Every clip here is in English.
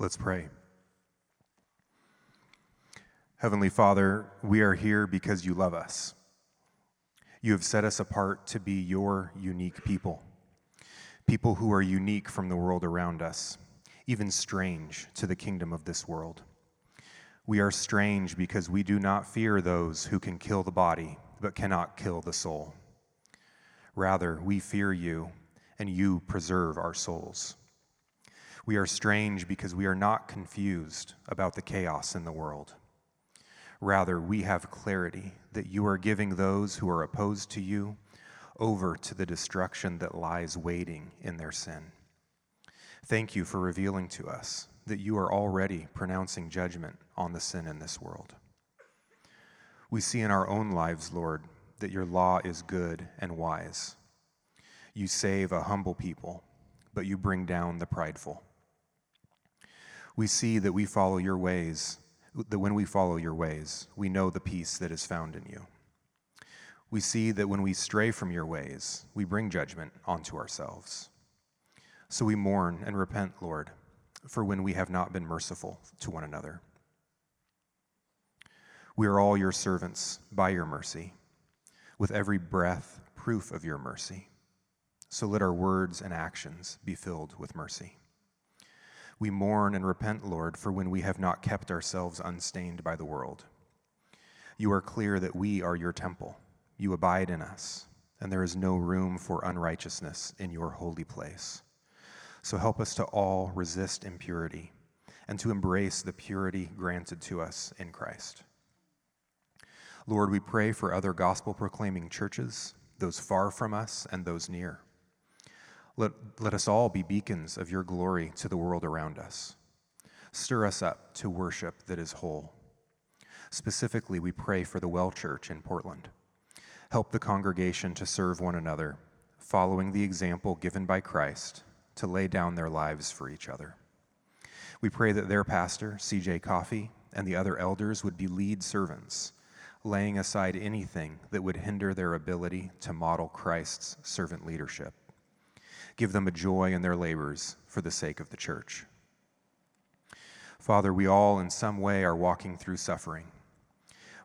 Let's pray. Heavenly Father, we are here because you love us. You have set us apart to be your unique people, people who are unique from the world around us, even strange to the kingdom of this world. We are strange because we do not fear those who can kill the body but cannot kill the soul. Rather, we fear you, and you preserve our souls. We are strange because we are not confused about the chaos in the world. Rather, we have clarity that you are giving those who are opposed to you over to the destruction that lies waiting in their sin. Thank you for revealing to us that you are already pronouncing judgment on the sin in this world. We see in our own lives, Lord, that your law is good and wise. You save a humble people, but you bring down the prideful we see that we follow your ways, that when we follow your ways, we know the peace that is found in you. We see that when we stray from your ways, we bring judgment onto ourselves. So we mourn and repent, Lord, for when we have not been merciful to one another. We are all your servants by your mercy, with every breath proof of your mercy. So let our words and actions be filled with mercy. We mourn and repent, Lord, for when we have not kept ourselves unstained by the world. You are clear that we are your temple. You abide in us, and there is no room for unrighteousness in your holy place. So help us to all resist impurity and to embrace the purity granted to us in Christ. Lord, we pray for other gospel proclaiming churches, those far from us and those near. Let, let us all be beacons of your glory to the world around us. Stir us up to worship that is whole. Specifically, we pray for the Well Church in Portland. Help the congregation to serve one another, following the example given by Christ to lay down their lives for each other. We pray that their pastor, CJ Coffey, and the other elders would be lead servants, laying aside anything that would hinder their ability to model Christ's servant leadership. Give them a joy in their labors for the sake of the church. Father, we all in some way are walking through suffering,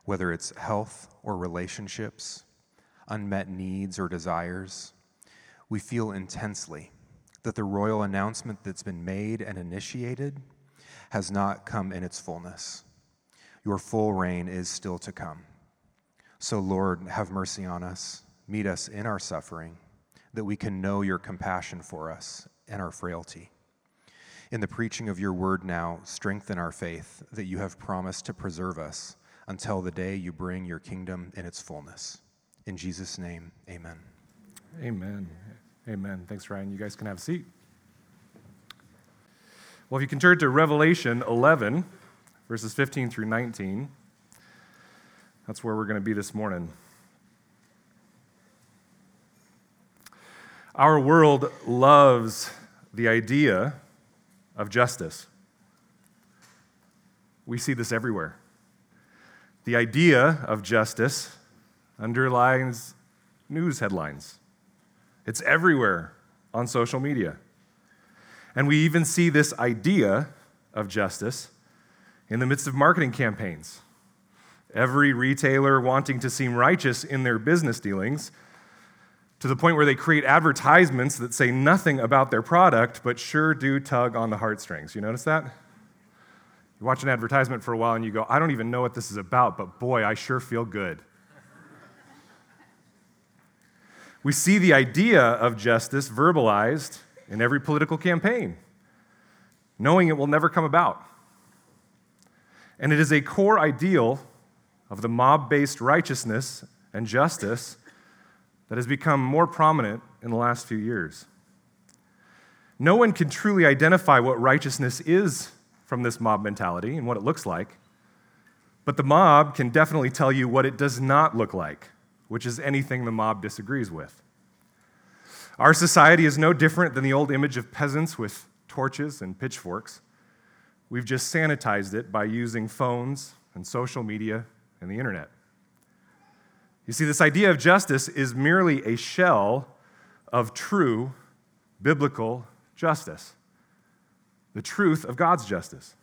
whether it's health or relationships, unmet needs or desires. We feel intensely that the royal announcement that's been made and initiated has not come in its fullness. Your full reign is still to come. So, Lord, have mercy on us, meet us in our suffering that we can know your compassion for us and our frailty. In the preaching of your word now, strengthen our faith that you have promised to preserve us until the day you bring your kingdom in its fullness. In Jesus' name, amen. Amen. Amen. Thanks, Ryan. You guys can have a seat. Well, if you can turn to Revelation 11, verses 15 through 19, that's where we're going to be this morning. Our world loves the idea of justice. We see this everywhere. The idea of justice underlines news headlines, it's everywhere on social media. And we even see this idea of justice in the midst of marketing campaigns. Every retailer wanting to seem righteous in their business dealings to the point where they create advertisements that say nothing about their product, but sure do tug on the heartstrings. You notice that? You watch an advertisement for a while and you go, I don't even know what this is about, but boy, I sure feel good. we see the idea of justice verbalized in every political campaign, knowing it will never come about. And it is a core ideal of the mob based righteousness and justice that has become more prominent in the last few years. No one can truly identify what righteousness is from this mob mentality and what it looks like, but the mob can definitely tell you what it does not look like, which is anything the mob disagrees with. Our society is no different than the old image of peasants with torches and pitchforks. We've just sanitized it by using phones and social media and the internet. You see, this idea of justice is merely a shell of true biblical justice. the truth of God's justice.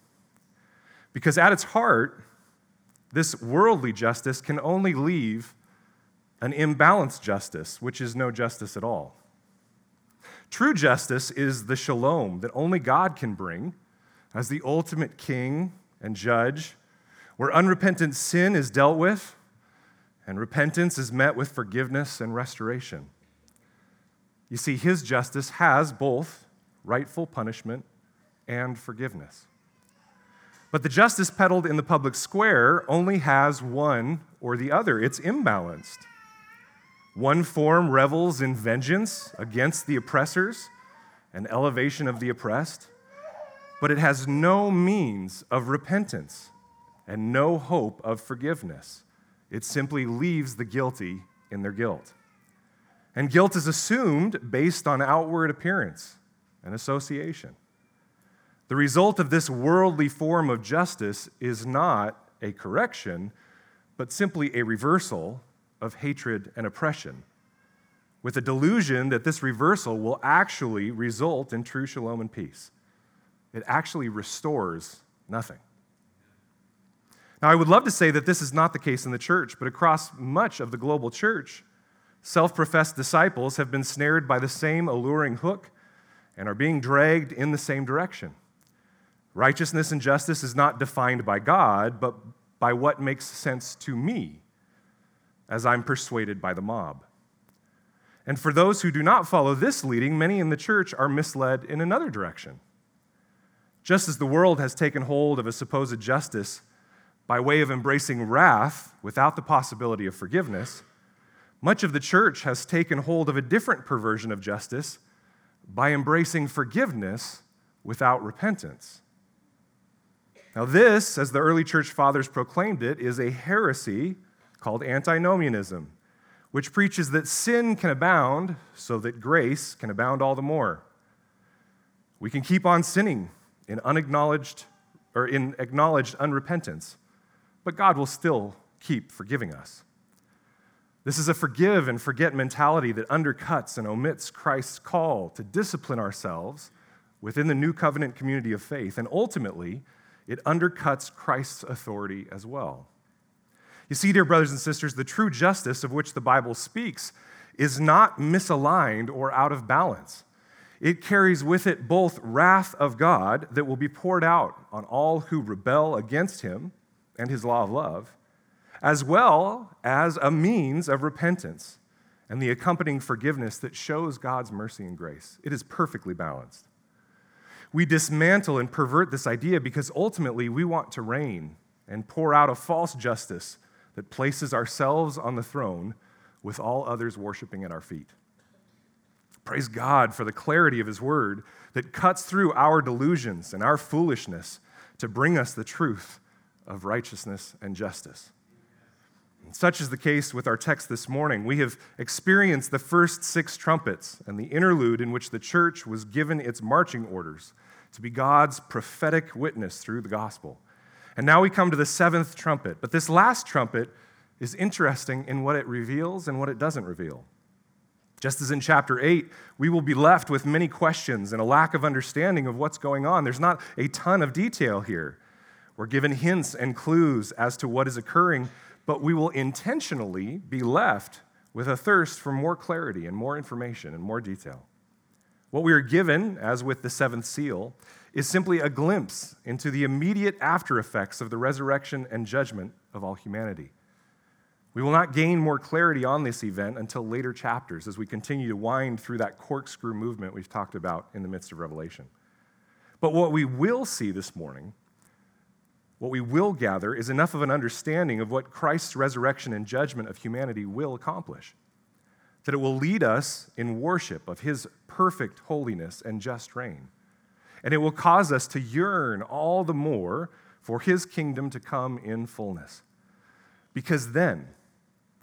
Because at its heart, this worldly justice can only leave an imbalanced justice, which is no justice at all. True justice is the shalom that only God can bring as the ultimate king and judge, where unrepentant sin is dealt with and repentance is met with forgiveness and restoration. You see, his justice has both rightful punishment and forgiveness. But the justice peddled in the public square only has one or the other, it's imbalanced. One form revels in vengeance against the oppressors and elevation of the oppressed, but it has no means of repentance and no hope of forgiveness. It simply leaves the guilty in their guilt. And guilt is assumed based on outward appearance and association. The result of this worldly form of justice is not a correction, but simply a reversal of hatred and oppression, with a delusion that this reversal will actually result in true shalom and peace. It actually restores nothing. Now, I would love to say that this is not the case in the church, but across much of the global church, self professed disciples have been snared by the same alluring hook and are being dragged in the same direction. Righteousness and justice is not defined by God, but by what makes sense to me as I'm persuaded by the mob. And for those who do not follow this leading, many in the church are misled in another direction. Just as the world has taken hold of a supposed justice by way of embracing wrath without the possibility of forgiveness, much of the church has taken hold of a different perversion of justice by embracing forgiveness without repentance. Now, this, as the early church fathers proclaimed it, is a heresy called antinomianism, which preaches that sin can abound so that grace can abound all the more. We can keep on sinning in unacknowledged or in acknowledged unrepentance but God will still keep forgiving us. This is a forgive and forget mentality that undercuts and omits Christ's call to discipline ourselves within the new covenant community of faith, and ultimately, it undercuts Christ's authority as well. You see, dear brothers and sisters, the true justice of which the Bible speaks is not misaligned or out of balance. It carries with it both wrath of God that will be poured out on all who rebel against him and his law of love, as well as a means of repentance and the accompanying forgiveness that shows God's mercy and grace. It is perfectly balanced. We dismantle and pervert this idea because ultimately we want to reign and pour out a false justice that places ourselves on the throne with all others worshiping at our feet. Praise God for the clarity of His word that cuts through our delusions and our foolishness to bring us the truth of righteousness and justice. And such is the case with our text this morning. We have experienced the first six trumpets and the interlude in which the church was given its marching orders to be God's prophetic witness through the gospel. And now we come to the seventh trumpet. But this last trumpet is interesting in what it reveals and what it doesn't reveal. Just as in chapter 8, we will be left with many questions and a lack of understanding of what's going on. There's not a ton of detail here. We're given hints and clues as to what is occurring, but we will intentionally be left with a thirst for more clarity and more information and more detail. What we are given, as with the seventh seal, is simply a glimpse into the immediate after effects of the resurrection and judgment of all humanity. We will not gain more clarity on this event until later chapters as we continue to wind through that corkscrew movement we've talked about in the midst of Revelation. But what we will see this morning what we will gather is enough of an understanding of what Christ's resurrection and judgment of humanity will accomplish. That it will lead us in worship of his perfect holiness and just reign. And it will cause us to yearn all the more for his kingdom to come in fullness. Because then,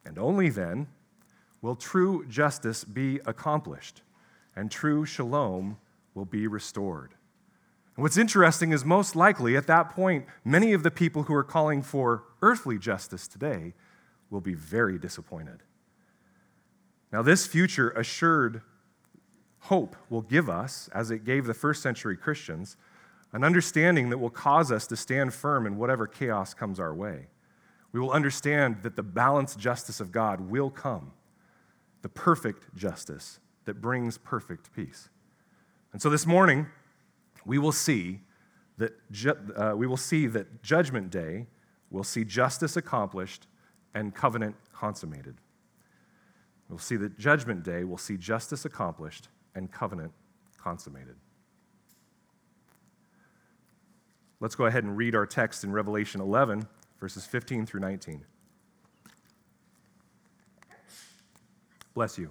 and only then, will true justice be accomplished and true shalom will be restored. What's interesting is most likely at that point, many of the people who are calling for earthly justice today will be very disappointed. Now, this future assured hope will give us, as it gave the first century Christians, an understanding that will cause us to stand firm in whatever chaos comes our way. We will understand that the balanced justice of God will come, the perfect justice that brings perfect peace. And so this morning, we will see that, ju- uh, we will see that Judgment Day will see justice accomplished and covenant consummated. We'll see that Judgment Day will see justice accomplished and covenant consummated. Let's go ahead and read our text in Revelation 11, verses 15 through 19. Bless you.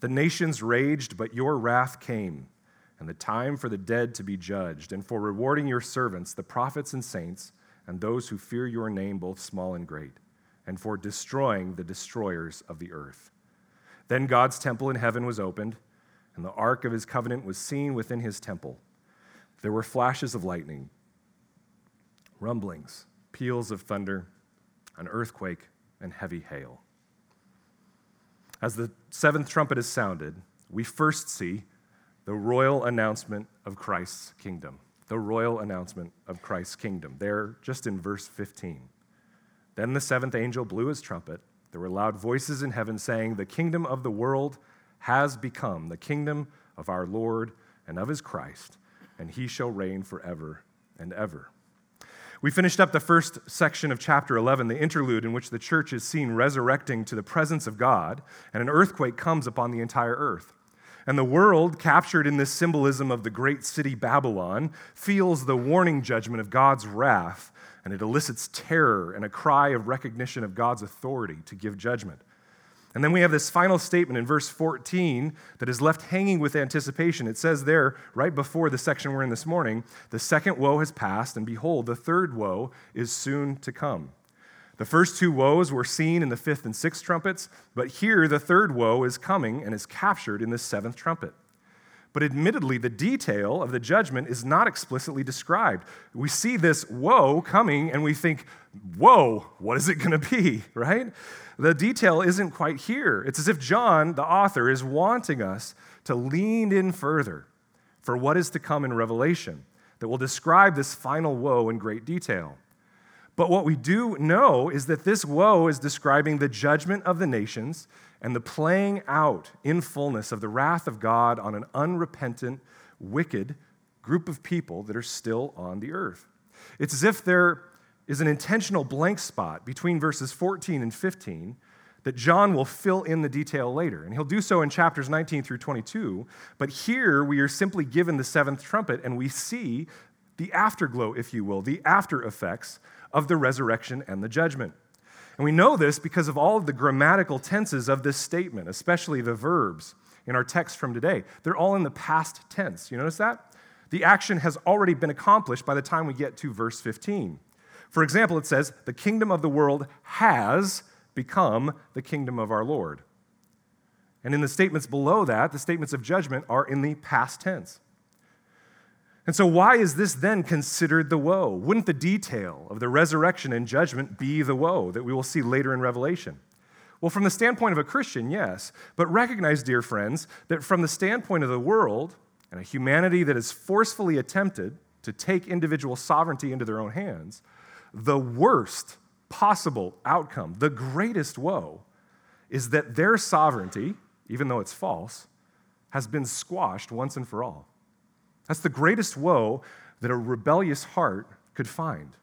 The nations raged, but your wrath came, and the time for the dead to be judged, and for rewarding your servants, the prophets and saints, and those who fear your name, both small and great, and for destroying the destroyers of the earth. Then God's temple in heaven was opened, and the ark of his covenant was seen within his temple. There were flashes of lightning, rumblings, peals of thunder, an earthquake, and heavy hail. As the seventh trumpet is sounded, we first see the royal announcement of Christ's kingdom. The royal announcement of Christ's kingdom. There, just in verse 15. Then the seventh angel blew his trumpet. There were loud voices in heaven saying, The kingdom of the world has become the kingdom of our Lord and of his Christ, and he shall reign forever and ever. We finished up the first section of chapter 11, the interlude in which the church is seen resurrecting to the presence of God, and an earthquake comes upon the entire earth. And the world, captured in this symbolism of the great city Babylon, feels the warning judgment of God's wrath, and it elicits terror and a cry of recognition of God's authority to give judgment. And then we have this final statement in verse 14 that is left hanging with anticipation. It says there, right before the section we're in this morning, the second woe has passed, and behold, the third woe is soon to come. The first two woes were seen in the fifth and sixth trumpets, but here the third woe is coming and is captured in the seventh trumpet. But admittedly, the detail of the judgment is not explicitly described. We see this woe coming and we think, whoa, what is it going to be, right? The detail isn't quite here. It's as if John, the author, is wanting us to lean in further for what is to come in Revelation that will describe this final woe in great detail. But what we do know is that this woe is describing the judgment of the nations and the playing out in fullness of the wrath of God on an unrepentant, wicked group of people that are still on the earth. It's as if there is an intentional blank spot between verses 14 and 15 that John will fill in the detail later. And he'll do so in chapters 19 through 22. But here we are simply given the seventh trumpet and we see the afterglow, if you will, the after effects of the resurrection and the judgment. And we know this because of all of the grammatical tenses of this statement, especially the verbs in our text from today. They're all in the past tense. You notice that? The action has already been accomplished by the time we get to verse 15. For example, it says, The kingdom of the world has become the kingdom of our Lord. And in the statements below that, the statements of judgment are in the past tense. And so, why is this then considered the woe? Wouldn't the detail of the resurrection and judgment be the woe that we will see later in Revelation? Well, from the standpoint of a Christian, yes. But recognize, dear friends, that from the standpoint of the world and a humanity that has forcefully attempted to take individual sovereignty into their own hands, the worst possible outcome, the greatest woe, is that their sovereignty, even though it's false, has been squashed once and for all. That's the greatest woe that a rebellious heart could find.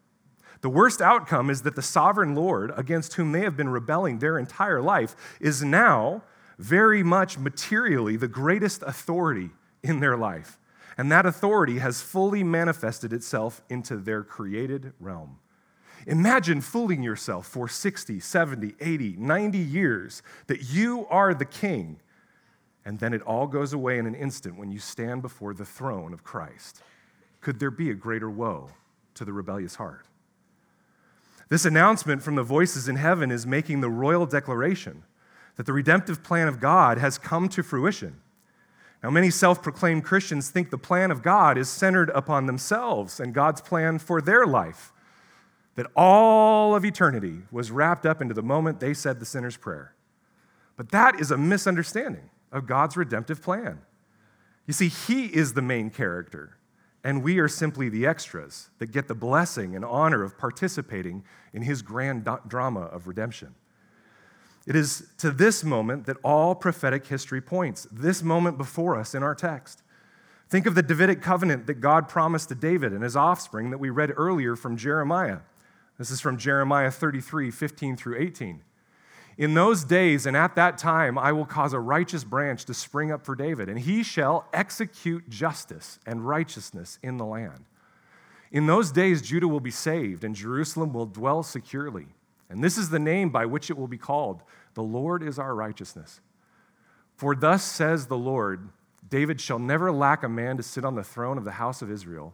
The worst outcome is that the sovereign Lord, against whom they have been rebelling their entire life, is now very much materially the greatest authority in their life. And that authority has fully manifested itself into their created realm. Imagine fooling yourself for 60, 70, 80, 90 years that you are the king and then it all goes away in an instant when you stand before the throne of Christ. could there be a greater woe to the rebellious heart? This announcement from the voices in heaven is making the royal declaration that the redemptive plan of God has come to fruition. Now, many self proclaimed Christians think the plan of God is centered upon themselves and God's plan for their life, that all of eternity was wrapped up into the moment they said the sinner's prayer. But that is a misunderstanding of God's redemptive plan. You see, He is the main character, and we are simply the extras that get the blessing and honor of participating in His grand drama of redemption. It is to this moment that all prophetic history points, this moment before us in our text. Think of the Davidic covenant that God promised to David and his offspring that we read earlier from Jeremiah. This is from Jeremiah 33 15 through 18. In those days and at that time, I will cause a righteous branch to spring up for David, and he shall execute justice and righteousness in the land. In those days, Judah will be saved, and Jerusalem will dwell securely. And this is the name by which it will be called The Lord is our righteousness. For thus says the Lord David shall never lack a man to sit on the throne of the house of Israel,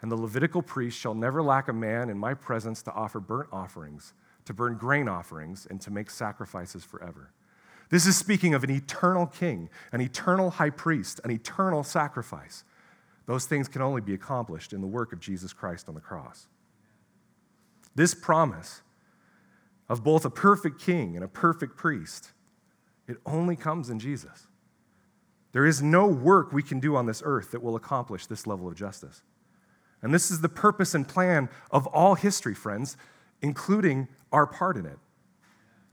and the Levitical priest shall never lack a man in my presence to offer burnt offerings, to burn grain offerings, and to make sacrifices forever. This is speaking of an eternal king, an eternal high priest, an eternal sacrifice. Those things can only be accomplished in the work of Jesus Christ on the cross. This promise of both a perfect king and a perfect priest, it only comes in Jesus. There is no work we can do on this earth that will accomplish this level of justice. And this is the purpose and plan of all history, friends, including our part in it.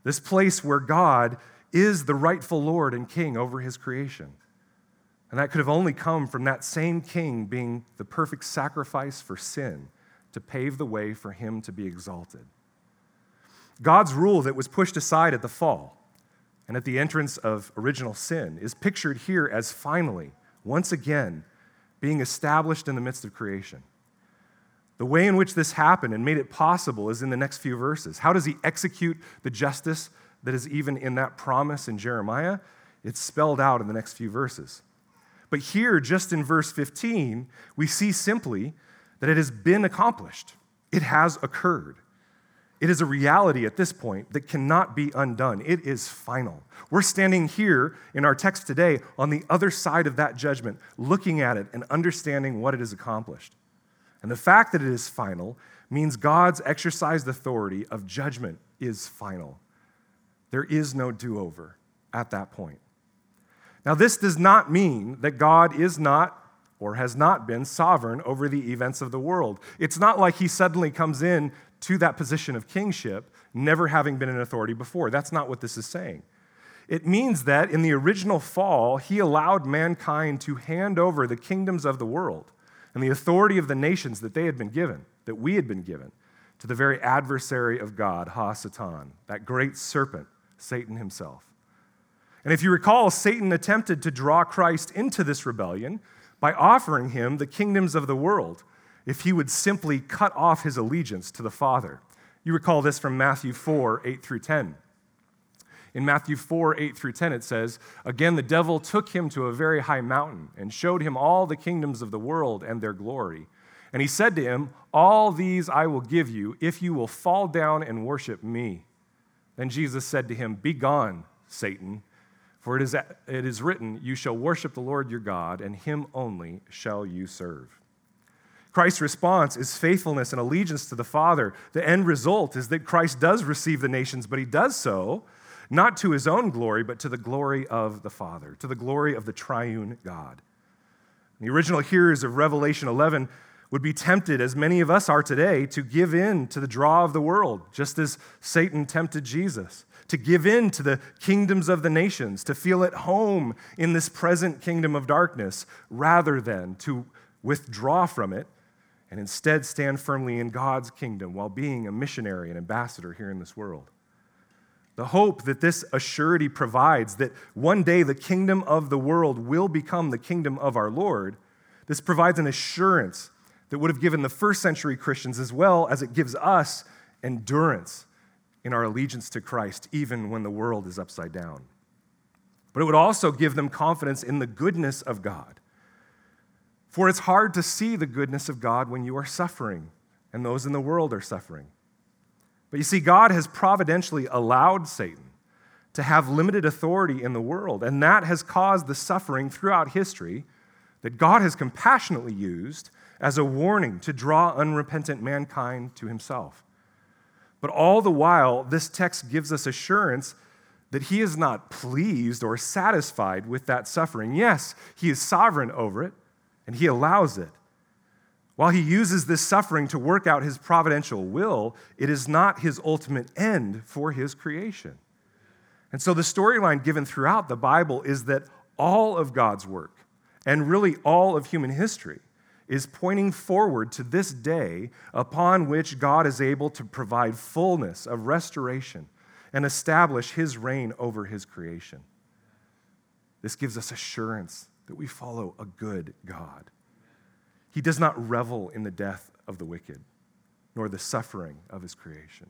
This place where God is the rightful Lord and King over his creation. And that could have only come from that same King being the perfect sacrifice for sin to pave the way for him to be exalted. God's rule that was pushed aside at the fall and at the entrance of original sin is pictured here as finally, once again, being established in the midst of creation. The way in which this happened and made it possible is in the next few verses. How does he execute the justice that is even in that promise in Jeremiah? It's spelled out in the next few verses. But here, just in verse 15, we see simply that it has been accomplished, it has occurred. It is a reality at this point that cannot be undone. It is final. We're standing here in our text today on the other side of that judgment, looking at it and understanding what it has accomplished. And the fact that it is final means God's exercised authority of judgment is final. There is no do over at that point. Now, this does not mean that God is not or has not been sovereign over the events of the world. It's not like he suddenly comes in to that position of kingship, never having been in authority before. That's not what this is saying. It means that in the original fall, he allowed mankind to hand over the kingdoms of the world and the authority of the nations that they had been given, that we had been given, to the very adversary of God, Ha Satan, that great serpent, Satan himself. And if you recall, Satan attempted to draw Christ into this rebellion by offering him the kingdoms of the world if he would simply cut off his allegiance to the Father. You recall this from Matthew 4 8 through 10. In Matthew 4 8 through 10, it says, Again, the devil took him to a very high mountain and showed him all the kingdoms of the world and their glory. And he said to him, All these I will give you if you will fall down and worship me. Then Jesus said to him, Begone, Satan, for it is, it is written, You shall worship the Lord your God, and him only shall you serve. Christ's response is faithfulness and allegiance to the Father. The end result is that Christ does receive the nations, but he does so not to his own glory, but to the glory of the Father, to the glory of the triune God. The original hearers of Revelation 11 would be tempted, as many of us are today, to give in to the draw of the world, just as Satan tempted Jesus, to give in to the kingdoms of the nations, to feel at home in this present kingdom of darkness, rather than to withdraw from it and instead stand firmly in God's kingdom while being a missionary and ambassador here in this world. The hope that this assurity provides that one day the kingdom of the world will become the kingdom of our Lord, this provides an assurance that would have given the first century Christians as well as it gives us endurance in our allegiance to Christ, even when the world is upside down. But it would also give them confidence in the goodness of God For it's hard to see the goodness of God when you are suffering, and those in the world are suffering. But you see, God has providentially allowed Satan to have limited authority in the world, and that has caused the suffering throughout history that God has compassionately used as a warning to draw unrepentant mankind to himself. But all the while, this text gives us assurance that he is not pleased or satisfied with that suffering. Yes, he is sovereign over it, and he allows it. While he uses this suffering to work out his providential will, it is not his ultimate end for his creation. And so the storyline given throughout the Bible is that all of God's work, and really all of human history, is pointing forward to this day upon which God is able to provide fullness of restoration and establish his reign over his creation. This gives us assurance that we follow a good God. He does not revel in the death of the wicked, nor the suffering of his creation.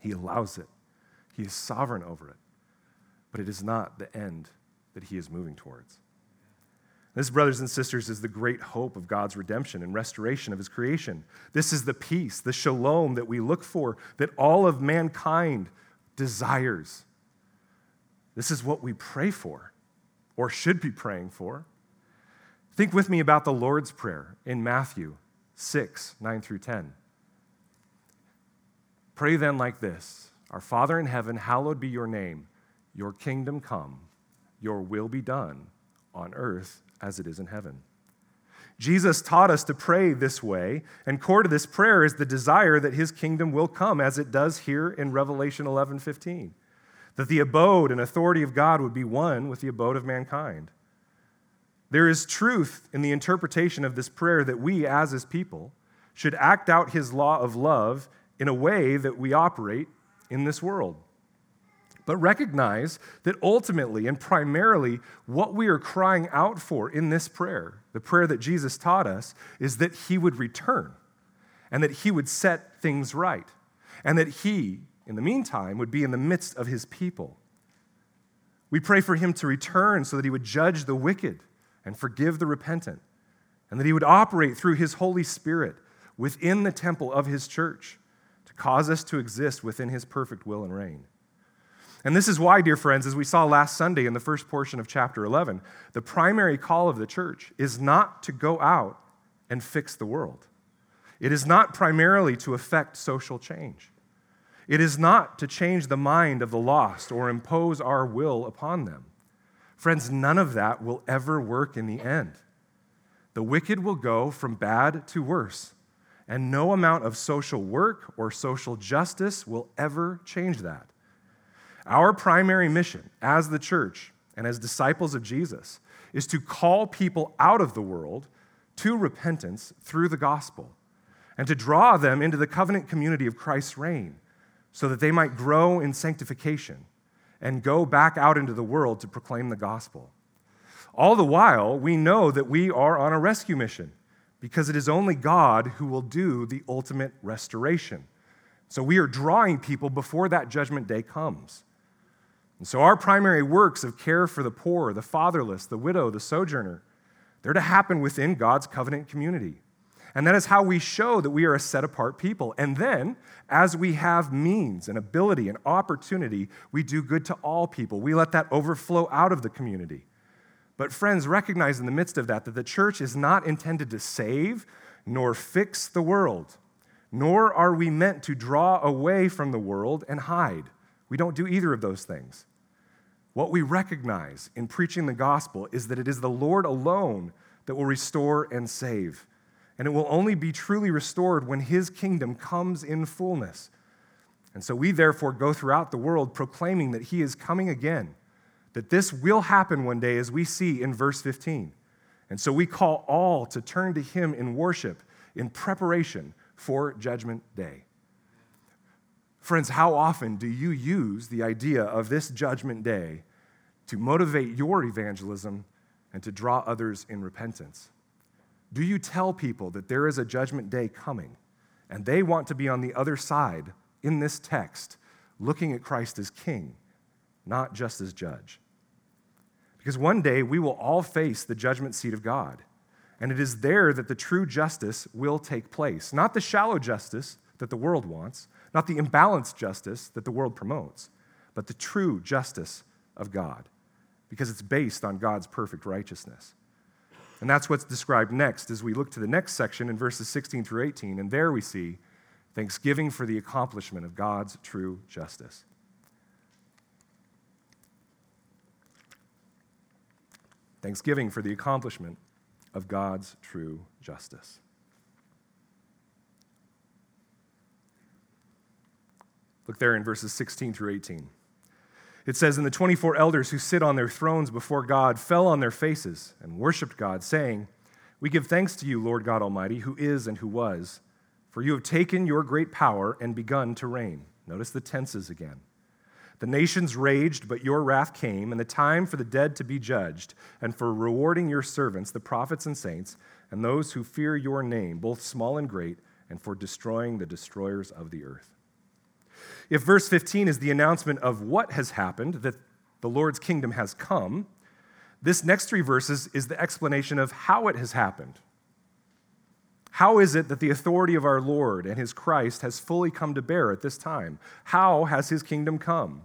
He allows it, he is sovereign over it, but it is not the end that he is moving towards. This, brothers and sisters, is the great hope of God's redemption and restoration of his creation. This is the peace, the shalom that we look for, that all of mankind desires. This is what we pray for, or should be praying for. Think with me about the Lord's Prayer in Matthew 6, 9 through 10. Pray then like this Our Father in heaven, hallowed be your name. Your kingdom come, your will be done on earth as it is in heaven. Jesus taught us to pray this way, and core to this prayer is the desire that his kingdom will come as it does here in Revelation 11 15. That the abode and authority of God would be one with the abode of mankind. There is truth in the interpretation of this prayer that we, as his people, should act out his law of love in a way that we operate in this world. But recognize that ultimately and primarily, what we are crying out for in this prayer, the prayer that Jesus taught us, is that He would return and that He would set things right and that He, in the meantime, would be in the midst of His people. We pray for Him to return so that He would judge the wicked and forgive the repentant, and that He would operate through His Holy Spirit within the temple of His church to cause us to exist within His perfect will and reign. And this is why, dear friends, as we saw last Sunday in the first portion of chapter 11, the primary call of the church is not to go out and fix the world. It is not primarily to effect social change. It is not to change the mind of the lost or impose our will upon them. Friends, none of that will ever work in the end. The wicked will go from bad to worse, and no amount of social work or social justice will ever change that. Our primary mission as the church and as disciples of Jesus is to call people out of the world to repentance through the gospel and to draw them into the covenant community of Christ's reign so that they might grow in sanctification and go back out into the world to proclaim the gospel. All the while, we know that we are on a rescue mission because it is only God who will do the ultimate restoration. So we are drawing people before that judgment day comes. And so, our primary works of care for the poor, the fatherless, the widow, the sojourner, they're to happen within God's covenant community. And that is how we show that we are a set apart people. And then, as we have means and ability and opportunity, we do good to all people. We let that overflow out of the community. But, friends, recognize in the midst of that that the church is not intended to save nor fix the world, nor are we meant to draw away from the world and hide. We don't do either of those things. What we recognize in preaching the gospel is that it is the Lord alone that will restore and save. And it will only be truly restored when his kingdom comes in fullness. And so we therefore go throughout the world proclaiming that he is coming again, that this will happen one day, as we see in verse 15. And so we call all to turn to him in worship in preparation for Judgment Day. Friends, how often do you use the idea of this judgment day to motivate your evangelism and to draw others in repentance? Do you tell people that there is a judgment day coming and they want to be on the other side in this text, looking at Christ as king, not just as judge? Because one day we will all face the judgment seat of God. And it is there that the true justice will take place. Not the shallow justice that the world wants, not the imbalanced justice that the world promotes, but the true justice of God, because it's based on God's perfect righteousness. And that's what's described next as we look to the next section in verses 16 through 18. And there we see thanksgiving for the accomplishment of God's true justice. Thanksgiving for the accomplishment of God's true justice. Look there in verses 16 through 18. It says, And the 24 elders who sit on their thrones before God fell on their faces and worshiped God, saying, We give thanks to you, Lord God Almighty, who is and who was, for you have taken your great power and begun to reign. Notice the tenses again. The nations raged, but your wrath came, and the time for the dead to be judged, and for rewarding your servants, the prophets and saints, and those who fear your name, both small and great, and for destroying the destroyers of the earth. If verse 15 is the announcement of what has happened, that the Lord's kingdom has come, this next three verses is the explanation of how it has happened. How is it that the authority of our Lord and his Christ has fully come to bear at this time? How has his kingdom come?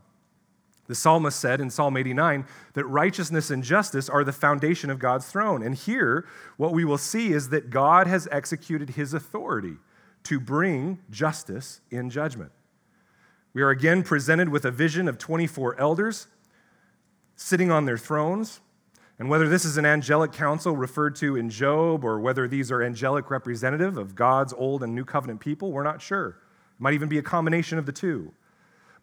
The psalmist said in Psalm 89 that righteousness and justice are the foundation of God's throne. And here, what we will see is that God has executed his authority to bring justice in judgment. We are again presented with a vision of 24 elders sitting on their thrones. And whether this is an angelic council referred to in Job or whether these are angelic representative of God's old and new covenant people, we're not sure. It might even be a combination of the two.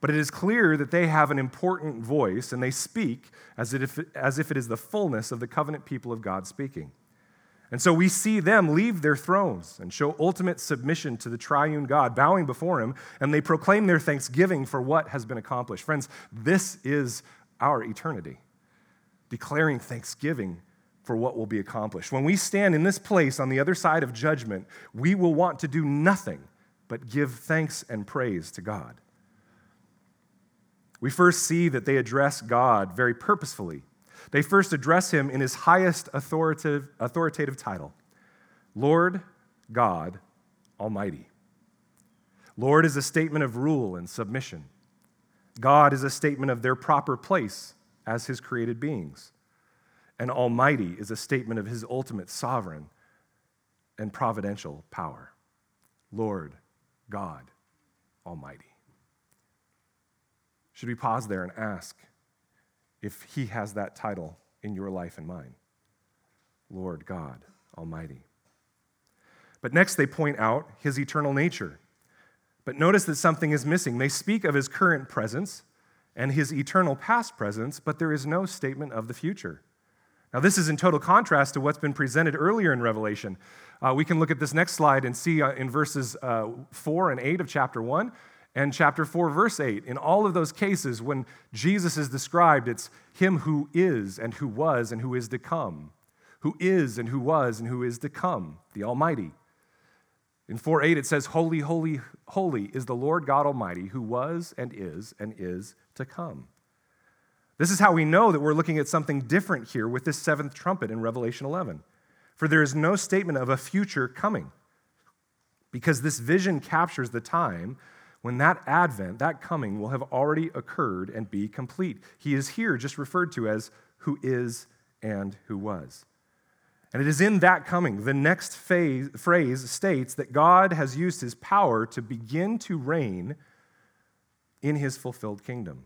But it is clear that they have an important voice and they speak as if, as if it is the fullness of the covenant people of God speaking. And so we see them leave their thrones and show ultimate submission to the triune God, bowing before him, and they proclaim their thanksgiving for what has been accomplished. Friends, this is our eternity, declaring thanksgiving for what will be accomplished. When we stand in this place on the other side of judgment, we will want to do nothing but give thanks and praise to God. We first see that they address God very purposefully. They first address him in his highest authoritative, authoritative title Lord God Almighty. Lord is a statement of rule and submission. God is a statement of their proper place as his created beings. And Almighty is a statement of his ultimate sovereign and providential power. Lord God Almighty. Should we pause there and ask if He has that title in your life and mine? Lord God Almighty. But next, they point out His eternal nature. But notice that something is missing. They speak of His current presence and His eternal past presence, but there is no statement of the future. Now, this is in total contrast to what's been presented earlier in Revelation. Uh, we can look at this next slide and see uh, in verses uh, 4 and 8 of chapter 1 and chapter 4, verse 8. In all of those cases, when Jesus is described, it's him who is and who was and who is to come, who is and who was and who is to come, the Almighty. In 4 8, it says, Holy, holy, holy is the Lord God Almighty, who was and is and is to come. This is how we know that we're looking at something different here with this seventh trumpet in Revelation 11. For there is no statement of a future coming, because this vision captures the time when that advent, that coming, will have already occurred and be complete. He is here just referred to as who is and who was. And it is in that coming, the next phase, phrase states that God has used his power to begin to reign in his fulfilled kingdom.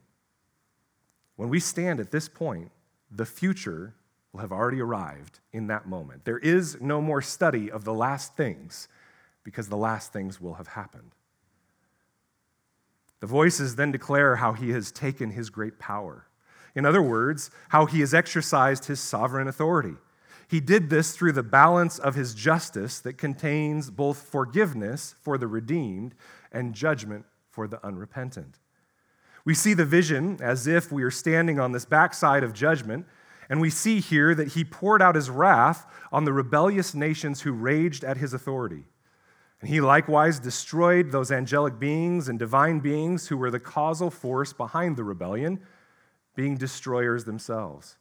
When we stand at this point, the future will have already arrived in that moment. There is no more study of the last things because the last things will have happened. The voices then declare how he has taken his great power. In other words, how he has exercised his sovereign authority. He did this through the balance of his justice that contains both forgiveness for the redeemed and judgment for the unrepentant. We see the vision as if we are standing on this backside of judgment, and we see here that he poured out his wrath on the rebellious nations who raged at his authority. And he likewise destroyed those angelic beings and divine beings who were the causal force behind the rebellion, being destroyers themselves.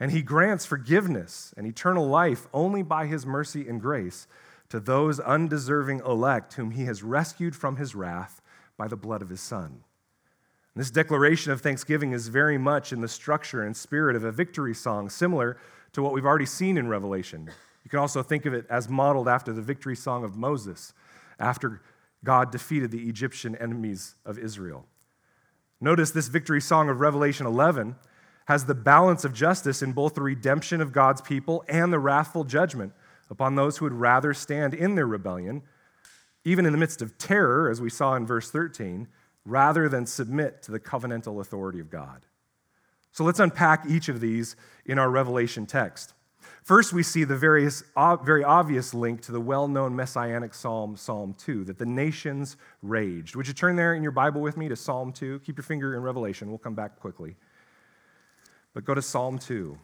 And he grants forgiveness and eternal life only by his mercy and grace to those undeserving elect whom he has rescued from his wrath by the blood of his Son. And this declaration of thanksgiving is very much in the structure and spirit of a victory song, similar to what we've already seen in Revelation. You can also think of it as modeled after the victory song of Moses, after God defeated the Egyptian enemies of Israel. Notice this victory song of Revelation 11 has the balance of justice in both the redemption of God's people and the wrathful judgment upon those who would rather stand in their rebellion, even in the midst of terror, as we saw in verse 13, rather than submit to the covenantal authority of God. So let's unpack each of these in our Revelation text. First, we see the various, very obvious link to the well known messianic psalm, Psalm 2, that the nations raged. Would you turn there in your Bible with me to Psalm 2? Keep your finger in Revelation. We'll come back quickly. But go to Psalm 2.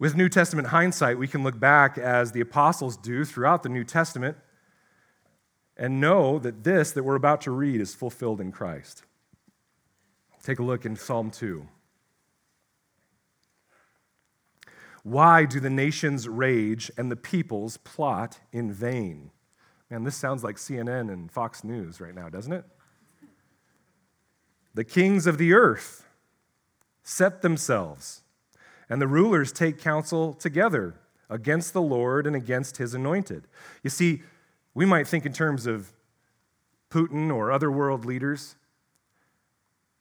With New Testament hindsight, we can look back as the apostles do throughout the New Testament and know that this that we're about to read is fulfilled in Christ. Take a look in Psalm 2. Why do the nations rage and the peoples plot in vain? Man, this sounds like CNN and Fox News right now, doesn't it? The kings of the earth set themselves, and the rulers take counsel together against the Lord and against his anointed. You see, we might think in terms of Putin or other world leaders.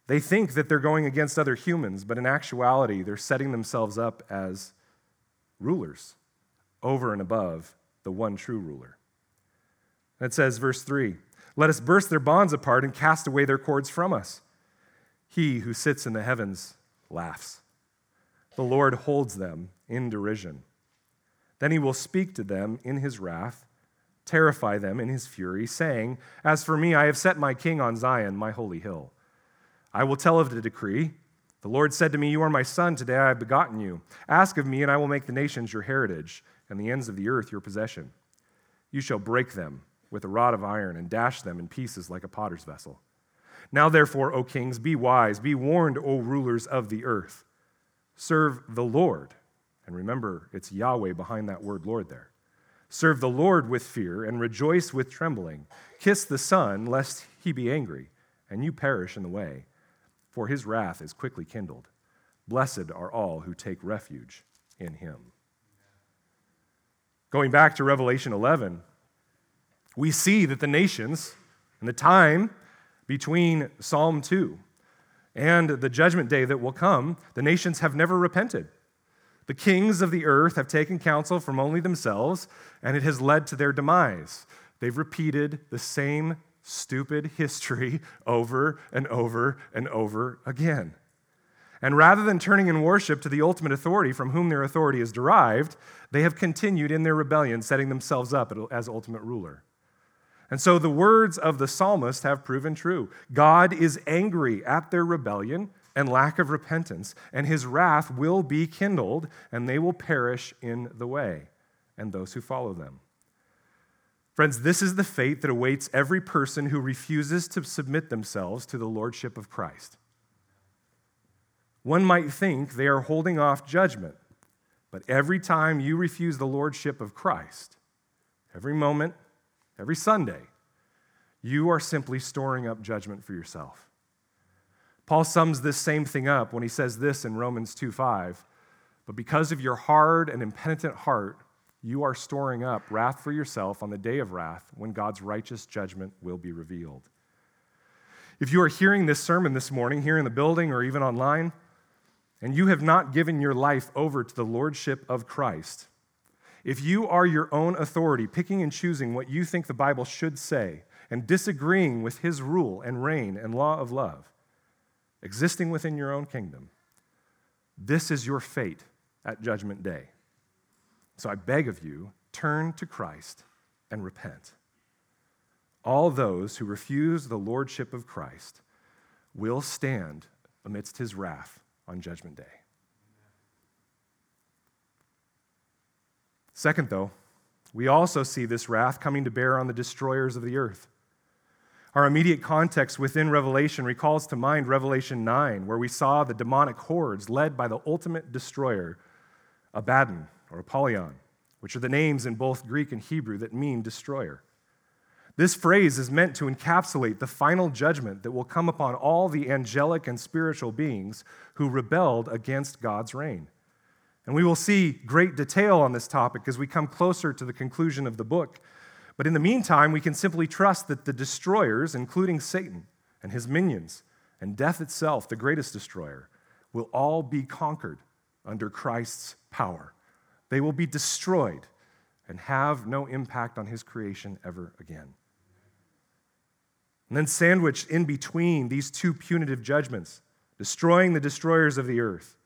They think that they're going against other humans, but in actuality, they're setting themselves up as rulers over and above the one true ruler. And It says, verse 3 Let us burst their bonds apart and cast away their cords from us. He who sits in the heavens laughs. The Lord holds them in derision. Then he will speak to them in his wrath, terrify them in his fury, saying, As for me, I have set my king on Zion, my holy hill. I will tell of the decree. The Lord said to me, You are my son, today I have begotten you. Ask of me, and I will make the nations your heritage, and the ends of the earth your possession. You shall break them with a rod of iron and dash them in pieces like a potter's vessel. Now, therefore, O kings, be wise, be warned, O rulers of the earth. Serve the Lord. And remember, it's Yahweh behind that word Lord there. Serve the Lord with fear and rejoice with trembling. Kiss the Son, lest he be angry, and you perish in the way, for his wrath is quickly kindled. Blessed are all who take refuge in him. Going back to Revelation 11, we see that the nations, in the time between Psalm 2 and the judgment day that will come, the nations have never repented. The kings of the earth have taken counsel from only themselves, and it has led to their demise. They've repeated the same stupid history over and over and over again. And rather than turning in worship to the ultimate authority from whom their authority is derived, they have continued in their rebellion, setting themselves up as ultimate ruler. And so the words of the psalmist have proven true. God is angry at their rebellion and lack of repentance, and his wrath will be kindled, and they will perish in the way, and those who follow them. Friends, this is the fate that awaits every person who refuses to submit themselves to the lordship of Christ. One might think they are holding off judgment, but every time you refuse the lordship of Christ, every moment, every Sunday, you are simply storing up judgment for yourself. Paul sums this same thing up when he says this in Romans 2 5. But because of your hard and impenitent heart, you are storing up wrath for yourself on the day of wrath when God's righteous judgment will be revealed. If you are hearing this sermon this morning, here in the building or even online, and you have not given your life over to the Lordship of Christ, if you are your own authority, picking and choosing what you think the Bible should say, and disagreeing with his rule and reign and law of love, existing within your own kingdom, this is your fate at Judgment Day. So I beg of you, turn to Christ and repent. All those who refuse the lordship of Christ will stand amidst his wrath on Judgment Day. Second, though, we also see this wrath coming to bear on the destroyers of the earth. Our immediate context within Revelation recalls to mind Revelation 9, where we saw the demonic hordes led by the ultimate destroyer, Abaddon or Apollyon, which are the names in both Greek and Hebrew that mean destroyer. This phrase is meant to encapsulate the final judgment that will come upon all the angelic and spiritual beings who rebelled against God's reign. And we will see great detail on this topic as we come closer to the conclusion of the book. But in the meantime, we can simply trust that the destroyers, including Satan and his minions, and death itself, the greatest destroyer, will all be conquered under Christ's power. They will be destroyed and have no impact on his creation ever again. And then, sandwiched in between these two punitive judgments, destroying the destroyers of the earth,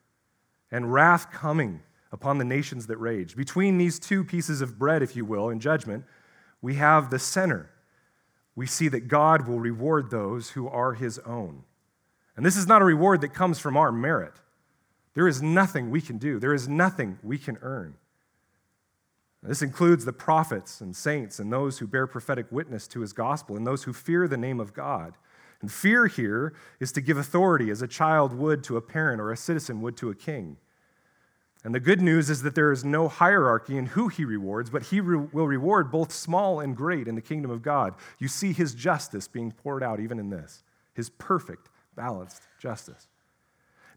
and wrath coming upon the nations that rage. Between these two pieces of bread, if you will, in judgment, we have the center. We see that God will reward those who are his own. And this is not a reward that comes from our merit. There is nothing we can do, there is nothing we can earn. This includes the prophets and saints and those who bear prophetic witness to his gospel and those who fear the name of God. And fear here is to give authority as a child would to a parent or a citizen would to a king. And the good news is that there is no hierarchy in who he rewards, but he re- will reward both small and great in the kingdom of God. You see his justice being poured out even in this, his perfect, balanced justice.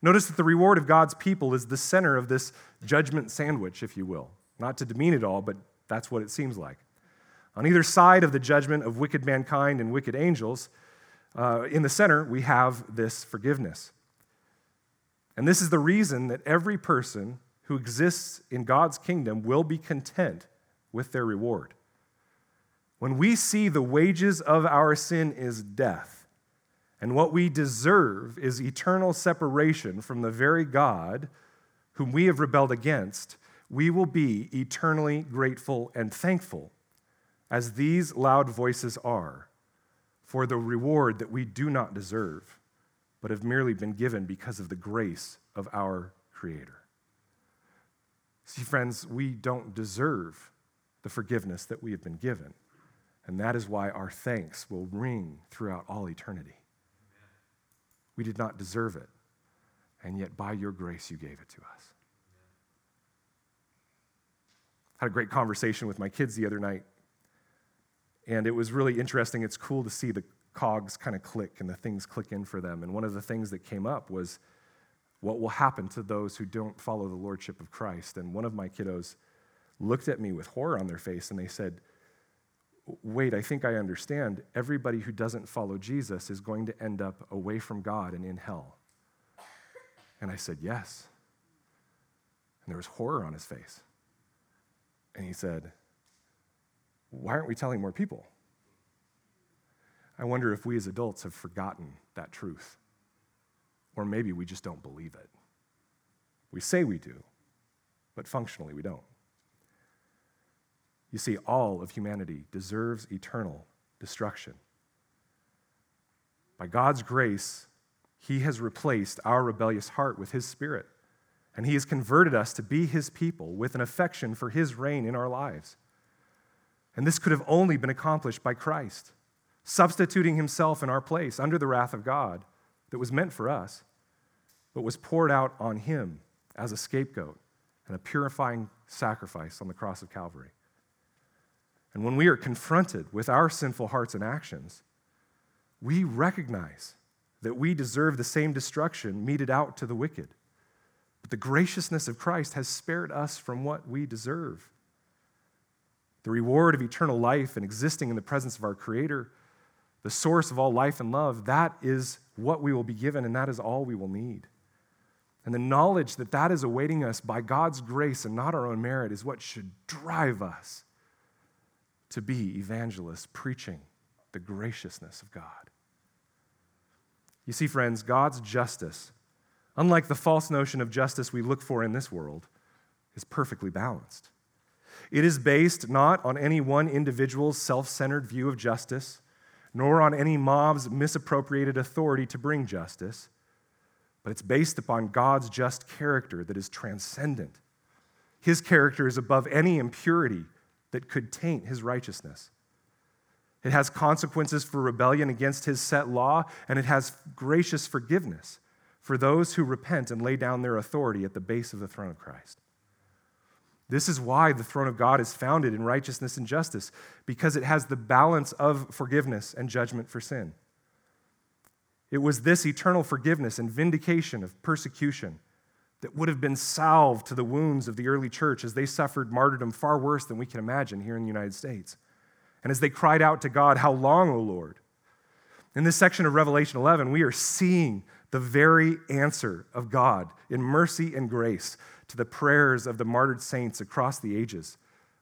Notice that the reward of God's people is the center of this judgment sandwich, if you will. Not to demean it all, but that's what it seems like. On either side of the judgment of wicked mankind and wicked angels, uh, in the center, we have this forgiveness. And this is the reason that every person who exists in God's kingdom will be content with their reward. When we see the wages of our sin is death, and what we deserve is eternal separation from the very God whom we have rebelled against, we will be eternally grateful and thankful, as these loud voices are, for the reward that we do not deserve, but have merely been given because of the grace of our Creator. See, friends, we don't deserve the forgiveness that we have been given, and that is why our thanks will ring throughout all eternity. We did not deserve it, and yet by your grace you gave it to us had a great conversation with my kids the other night. And it was really interesting. It's cool to see the cogs kind of click and the things click in for them. And one of the things that came up was what will happen to those who don't follow the lordship of Christ. And one of my kiddos looked at me with horror on their face and they said, Wait, I think I understand. Everybody who doesn't follow Jesus is going to end up away from God and in hell. And I said, Yes. And there was horror on his face. And he said, Why aren't we telling more people? I wonder if we as adults have forgotten that truth. Or maybe we just don't believe it. We say we do, but functionally we don't. You see, all of humanity deserves eternal destruction. By God's grace, He has replaced our rebellious heart with His Spirit and He has converted us to be His people with an affection for His reign in our lives. And this could have only been accomplished by Christ, substituting Himself in our place under the wrath of God that was meant for us, but was poured out on Him as a scapegoat and a purifying sacrifice on the cross of Calvary. And when we are confronted with our sinful hearts and actions, we recognize that we deserve the same destruction meted out to the wicked. But the graciousness of Christ has spared us from what we deserve. The reward of eternal life and existing in the presence of our Creator, the source of all life and love, that is what we will be given, and that is all we will need. And the knowledge that that is awaiting us by God's grace and not our own merit is what should drive us to be evangelists preaching the graciousness of God. You see, friends, God's justice unlike the false notion of justice we look for in this world, is perfectly balanced. It is based not on any one individual's self centered view of justice, nor on any mob's misappropriated authority to bring justice, but it's based upon God's just character that is transcendent. His character is above any impurity that could taint his righteousness. It has consequences for rebellion against his set law, and it has gracious forgiveness for those who repent and lay down their authority at the base of the throne of Christ. This is why the throne of God is founded in righteousness and justice, because it has the balance of forgiveness and judgment for sin. It was this eternal forgiveness and vindication of persecution that would have been salve to the wounds of the early church as they suffered martyrdom far worse than we can imagine here in the United States. And as they cried out to God, How long, O Lord? In this section of Revelation 11, we are seeing the very answer of God in mercy and grace to the prayers of the martyred saints across the ages,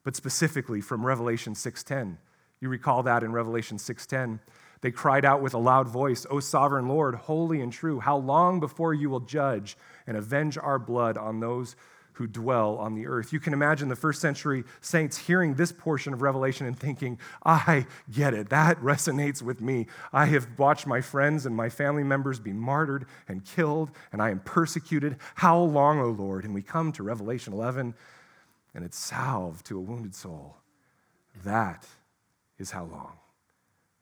but specifically from Revelation 6:10. You recall that in Revelation 6:10, they cried out with a loud voice, "O sovereign Lord, holy and true, how long before you will judge and avenge our blood on those who dwell on the earth. You can imagine the first century saints hearing this portion of Revelation and thinking, I get it. That resonates with me. I have watched my friends and my family members be martyred and killed, and I am persecuted. How long, O Lord? And we come to Revelation 11, and it's salve to a wounded soul. That is how long.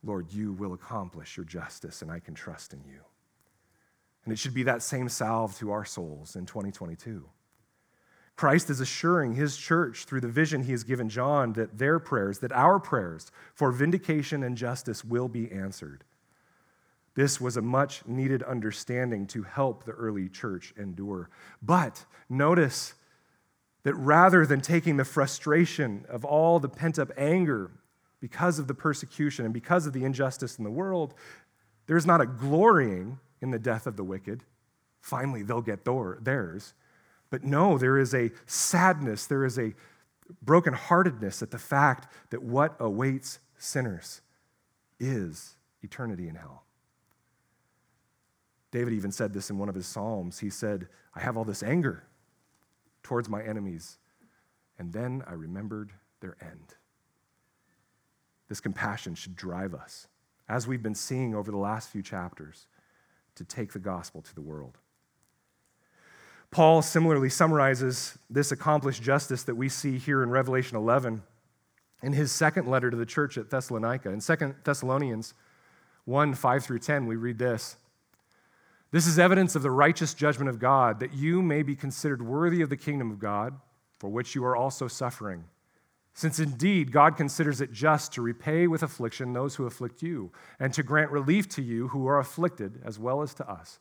Lord, you will accomplish your justice, and I can trust in you. And it should be that same salve to our souls in 2022. Christ is assuring his church through the vision he has given John that their prayers, that our prayers for vindication and justice will be answered. This was a much needed understanding to help the early church endure. But notice that rather than taking the frustration of all the pent up anger because of the persecution and because of the injustice in the world, there's not a glorying in the death of the wicked. Finally, they'll get theirs. But no, there is a sadness, there is a brokenheartedness at the fact that what awaits sinners is eternity in hell. David even said this in one of his Psalms. He said, I have all this anger towards my enemies, and then I remembered their end. This compassion should drive us, as we've been seeing over the last few chapters, to take the gospel to the world. Paul similarly summarizes this accomplished justice that we see here in Revelation 11 in his second letter to the church at Thessalonica. In 2 Thessalonians 1 5 through 10, we read this This is evidence of the righteous judgment of God, that you may be considered worthy of the kingdom of God, for which you are also suffering. Since indeed God considers it just to repay with affliction those who afflict you, and to grant relief to you who are afflicted, as well as to us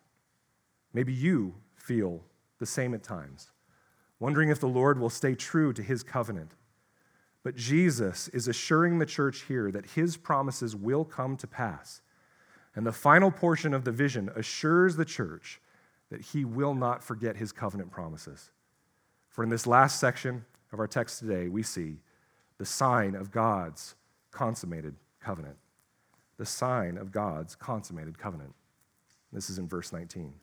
Maybe you feel the same at times, wondering if the Lord will stay true to his covenant. But Jesus is assuring the church here that his promises will come to pass. And the final portion of the vision assures the church that he will not forget his covenant promises. For in this last section of our text today, we see the sign of God's consummated covenant. The sign of God's consummated covenant. This is in verse 19.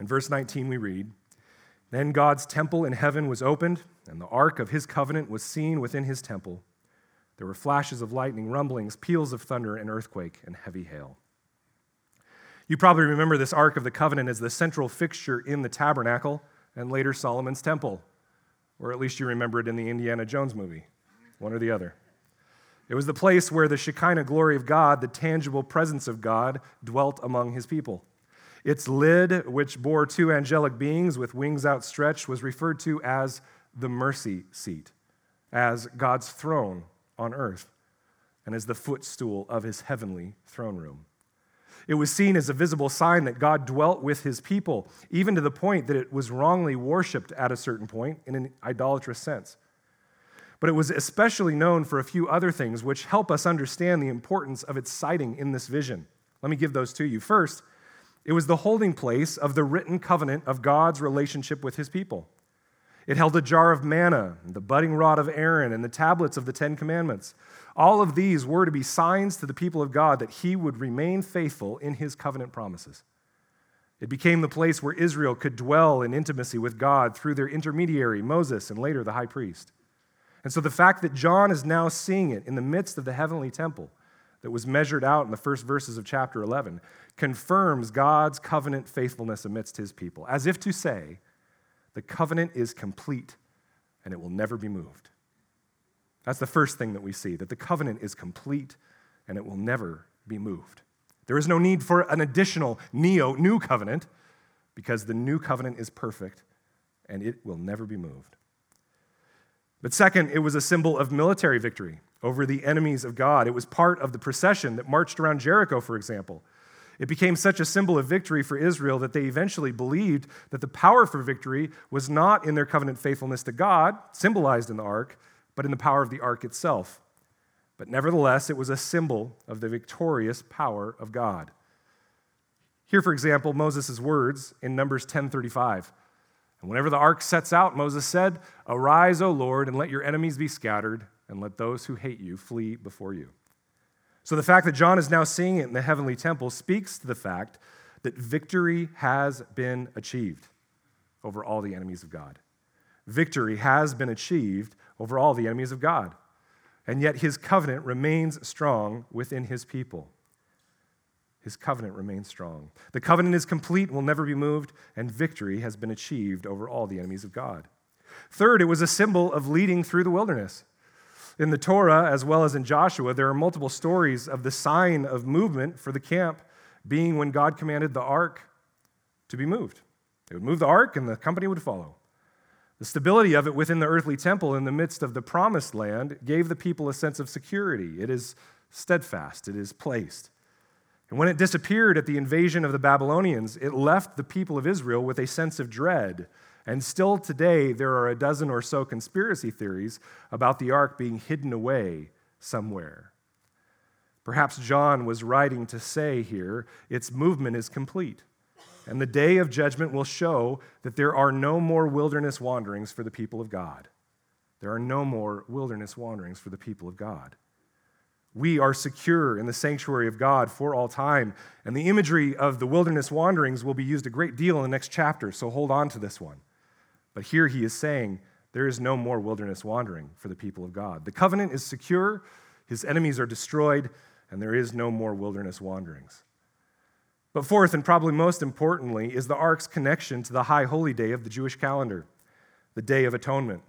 In verse 19, we read Then God's temple in heaven was opened, and the ark of his covenant was seen within his temple. There were flashes of lightning, rumblings, peals of thunder, an earthquake, and heavy hail. You probably remember this Ark of the Covenant as the central fixture in the tabernacle and later Solomon's temple, or at least you remember it in the Indiana Jones movie, one or the other. It was the place where the Shekinah glory of God, the tangible presence of God, dwelt among his people. Its lid, which bore two angelic beings with wings outstretched, was referred to as the mercy seat, as God's throne on earth, and as the footstool of his heavenly throne room. It was seen as a visible sign that God dwelt with his people, even to the point that it was wrongly worshiped at a certain point in an idolatrous sense. But it was especially known for a few other things which help us understand the importance of its sighting in this vision. Let me give those to you. First, it was the holding place of the written covenant of God's relationship with his people. It held a jar of manna, the budding rod of Aaron, and the tablets of the Ten Commandments. All of these were to be signs to the people of God that he would remain faithful in his covenant promises. It became the place where Israel could dwell in intimacy with God through their intermediary, Moses, and later the high priest. And so the fact that John is now seeing it in the midst of the heavenly temple that was measured out in the first verses of chapter 11 confirms God's covenant faithfulness amidst his people, as if to say, the covenant is complete and it will never be moved. That's the first thing that we see that the covenant is complete and it will never be moved. There is no need for an additional neo new covenant because the new covenant is perfect and it will never be moved. But second, it was a symbol of military victory over the enemies of God. It was part of the procession that marched around Jericho, for example. It became such a symbol of victory for Israel that they eventually believed that the power for victory was not in their covenant faithfulness to God, symbolized in the ark, but in the power of the ark itself. But nevertheless, it was a symbol of the victorious power of God. Here, for example, Moses' words in Numbers 10:35. And whenever the ark sets out, Moses said, Arise, O Lord, and let your enemies be scattered, and let those who hate you flee before you. So the fact that John is now seeing it in the heavenly temple speaks to the fact that victory has been achieved over all the enemies of God. Victory has been achieved over all the enemies of God. And yet his covenant remains strong within his people. His covenant remains strong. The covenant is complete, will never be moved, and victory has been achieved over all the enemies of God. Third, it was a symbol of leading through the wilderness. In the Torah, as well as in Joshua, there are multiple stories of the sign of movement for the camp being when God commanded the ark to be moved. They would move the ark, and the company would follow. The stability of it within the earthly temple in the midst of the promised land gave the people a sense of security. It is steadfast, it is placed. And when it disappeared at the invasion of the Babylonians, it left the people of Israel with a sense of dread and still today, there are a dozen or so conspiracy theories about the ark being hidden away somewhere. Perhaps John was writing to say here its movement is complete, and the day of judgment will show that there are no more wilderness wanderings for the people of God. There are no more wilderness wanderings for the people of God. We are secure in the sanctuary of God for all time. And the imagery of the wilderness wanderings will be used a great deal in the next chapter, so hold on to this one. But here he is saying there is no more wilderness wandering for the people of God. The covenant is secure, his enemies are destroyed, and there is no more wilderness wanderings. But fourth, and probably most importantly, is the ark's connection to the high holy day of the Jewish calendar, the Day of Atonement.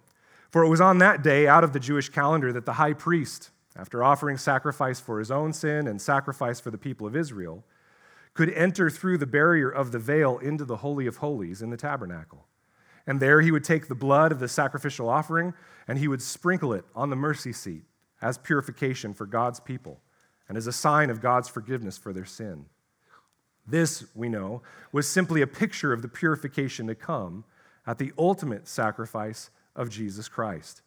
For it was on that day, out of the Jewish calendar, that the high priest, after offering sacrifice for his own sin and sacrifice for the people of Israel, could enter through the barrier of the veil into the Holy of Holies in the tabernacle. And there he would take the blood of the sacrificial offering and he would sprinkle it on the mercy seat as purification for God's people and as a sign of God's forgiveness for their sin. This, we know, was simply a picture of the purification to come at the ultimate sacrifice of Jesus Christ.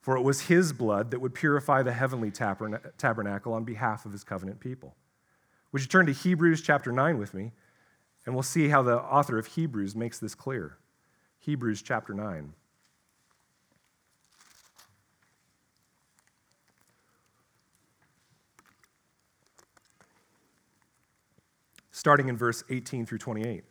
For it was his blood that would purify the heavenly tabernacle on behalf of his covenant people. Would you turn to Hebrews chapter 9 with me? And we'll see how the author of Hebrews makes this clear. Hebrews chapter 9. Starting in verse 18 through 28.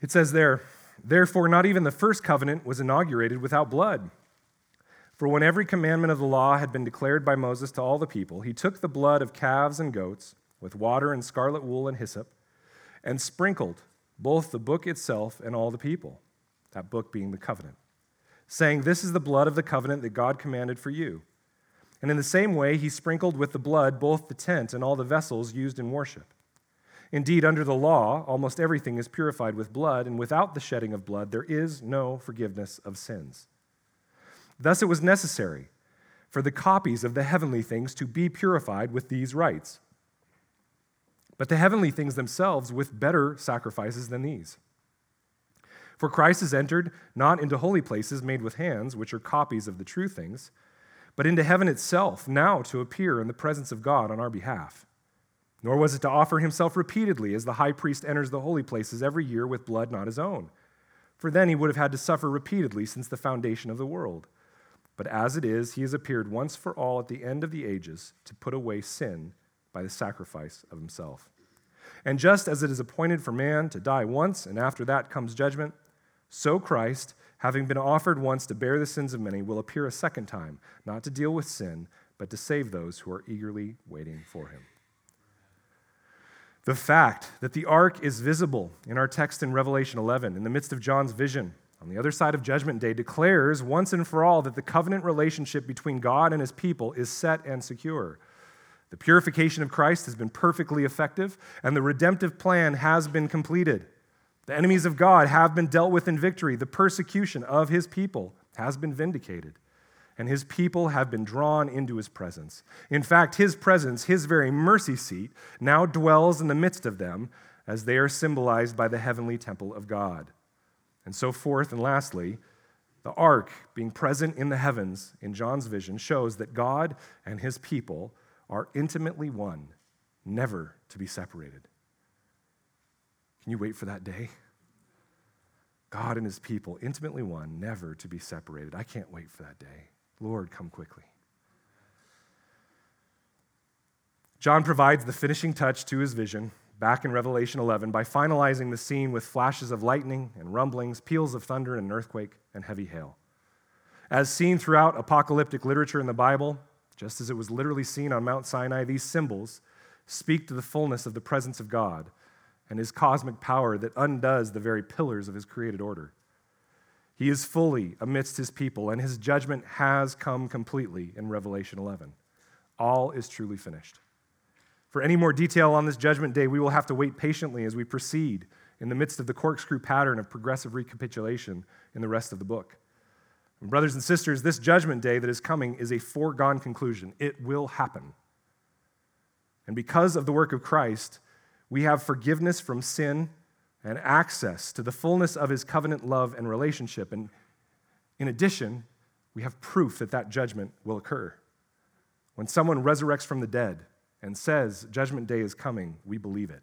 It says there, Therefore, not even the first covenant was inaugurated without blood. For when every commandment of the law had been declared by Moses to all the people, he took the blood of calves and goats, with water and scarlet wool and hyssop, and sprinkled both the book itself and all the people, that book being the covenant, saying, This is the blood of the covenant that God commanded for you. And in the same way, he sprinkled with the blood both the tent and all the vessels used in worship. Indeed, under the law, almost everything is purified with blood, and without the shedding of blood, there is no forgiveness of sins. Thus, it was necessary for the copies of the heavenly things to be purified with these rites but the heavenly things themselves with better sacrifices than these. For Christ has entered not into holy places made with hands, which are copies of the true things, but into heaven itself, now to appear in the presence of God on our behalf. Nor was it to offer himself repeatedly as the high priest enters the holy places every year with blood not his own. For then he would have had to suffer repeatedly since the foundation of the world. But as it is, he has appeared once for all at the end of the ages to put away sin by the sacrifice of himself. And just as it is appointed for man to die once, and after that comes judgment, so Christ, having been offered once to bear the sins of many, will appear a second time, not to deal with sin, but to save those who are eagerly waiting for him. The fact that the ark is visible in our text in Revelation 11, in the midst of John's vision, on the other side of Judgment Day, declares once and for all that the covenant relationship between God and his people is set and secure. The purification of Christ has been perfectly effective, and the redemptive plan has been completed. The enemies of God have been dealt with in victory. The persecution of his people has been vindicated, and his people have been drawn into his presence. In fact, his presence, his very mercy seat, now dwells in the midst of them as they are symbolized by the heavenly temple of God and so forth. And lastly, the ark being present in the heavens in John's vision shows that God and his people are intimately one, never to be separated. Can you wait for that day? God and his people, intimately one, never to be separated. I can't wait for that day. Lord, come quickly. John provides the finishing touch to his vision back in Revelation 11 by finalizing the scene with flashes of lightning and rumblings, peals of thunder and an earthquake, and heavy hail. As seen throughout apocalyptic literature in the Bible, just as it was literally seen on Mount Sinai, these symbols speak to the fullness of the presence of God and his cosmic power that undoes the very pillars of his created order. He is fully amidst his people, and his judgment has come completely in Revelation 11. All is truly finished. For any more detail on this judgment day, we will have to wait patiently as we proceed in the midst of the corkscrew pattern of progressive recapitulation in the rest of the book. And brothers and sisters, this judgment day that is coming is a foregone conclusion. It will happen. And because of the work of Christ, we have forgiveness from sin and access to the fullness of his covenant love and relationship. And in addition, we have proof that that judgment will occur. When someone resurrects from the dead, and says Judgment Day is coming, we believe it.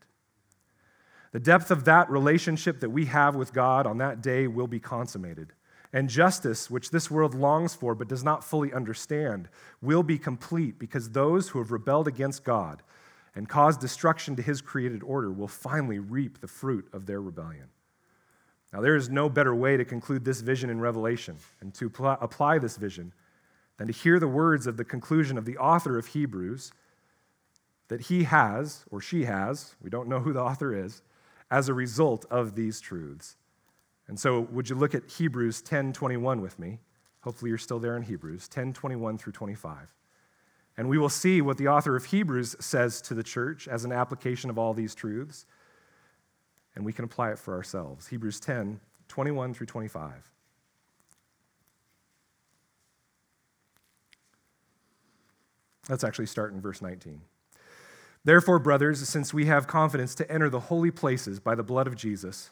The depth of that relationship that we have with God on that day will be consummated. And justice, which this world longs for but does not fully understand, will be complete because those who have rebelled against God and caused destruction to his created order will finally reap the fruit of their rebellion. Now, there is no better way to conclude this vision in Revelation and to apply this vision than to hear the words of the conclusion of the author of Hebrews that he has, or she has, we don't know who the author is, as a result of these truths. And so, would you look at Hebrews 10 21 with me? Hopefully, you're still there in Hebrews 10 21 through 25. And we will see what the author of Hebrews says to the church as an application of all these truths. And we can apply it for ourselves. Hebrews 10 21 through 25. Let's actually start in verse 19. Therefore, brothers, since we have confidence to enter the holy places by the blood of Jesus,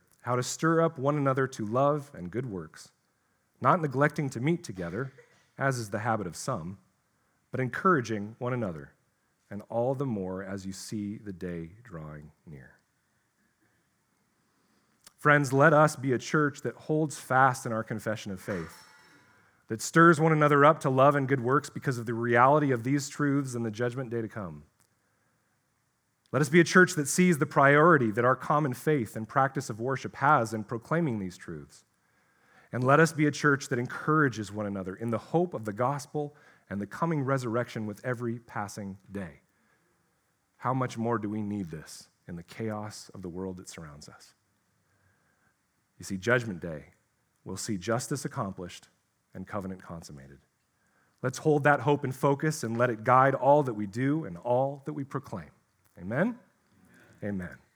how to stir up one another to love and good works, not neglecting to meet together, as is the habit of some, but encouraging one another, and all the more as you see the day drawing near. Friends, let us be a church that holds fast in our confession of faith, that stirs one another up to love and good works because of the reality of these truths and the judgment day to come. Let us be a church that sees the priority that our common faith and practice of worship has in proclaiming these truths. And let us be a church that encourages one another in the hope of the gospel and the coming resurrection with every passing day. How much more do we need this in the chaos of the world that surrounds us? You see, Judgment Day will see justice accomplished and covenant consummated. Let's hold that hope in focus and let it guide all that we do and all that we proclaim. Amen? Amen. Amen.